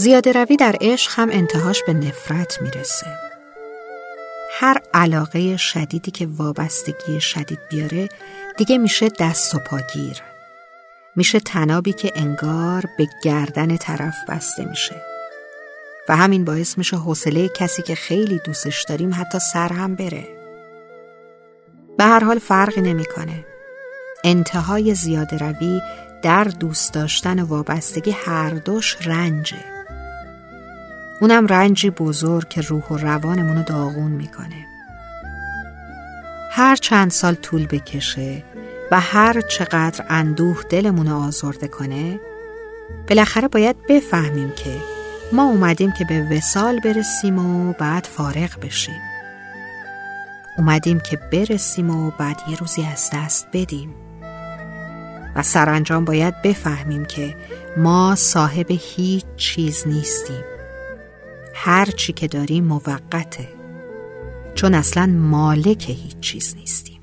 زیاده روی در عشق هم انتهاش به نفرت می‌رسه. هر علاقه شدیدی که وابستگی شدید بیاره دیگه میشه دست و پاگیر میشه تنابی که انگار به گردن طرف بسته میشه. و همین باعث میشه حوصله کسی که خیلی دوستش داریم حتی سر هم بره. به هر حال فرقی نمی‌کنه. انتهای زیاده روی در دوست داشتن وابستگی هر دوش رنجه. اونم رنجی بزرگ که روح و روانمونو داغون می‌کنه. هر چند سال طول بکشه و هر چقدر اندوه دلمونو آزرده کنه بالاخره باید بفهمیم که ما اومدیم که به وسال برسیم و بعد فارغ بشیم. اومدیم که برسیم و بعد یه روزی از دست بدیم. و سرانجام باید بفهمیم که ما صاحب هیچ چیز نیستیم. هر چی که داریم موقته. چون اصلا مالک هیچ چیز نیستیم.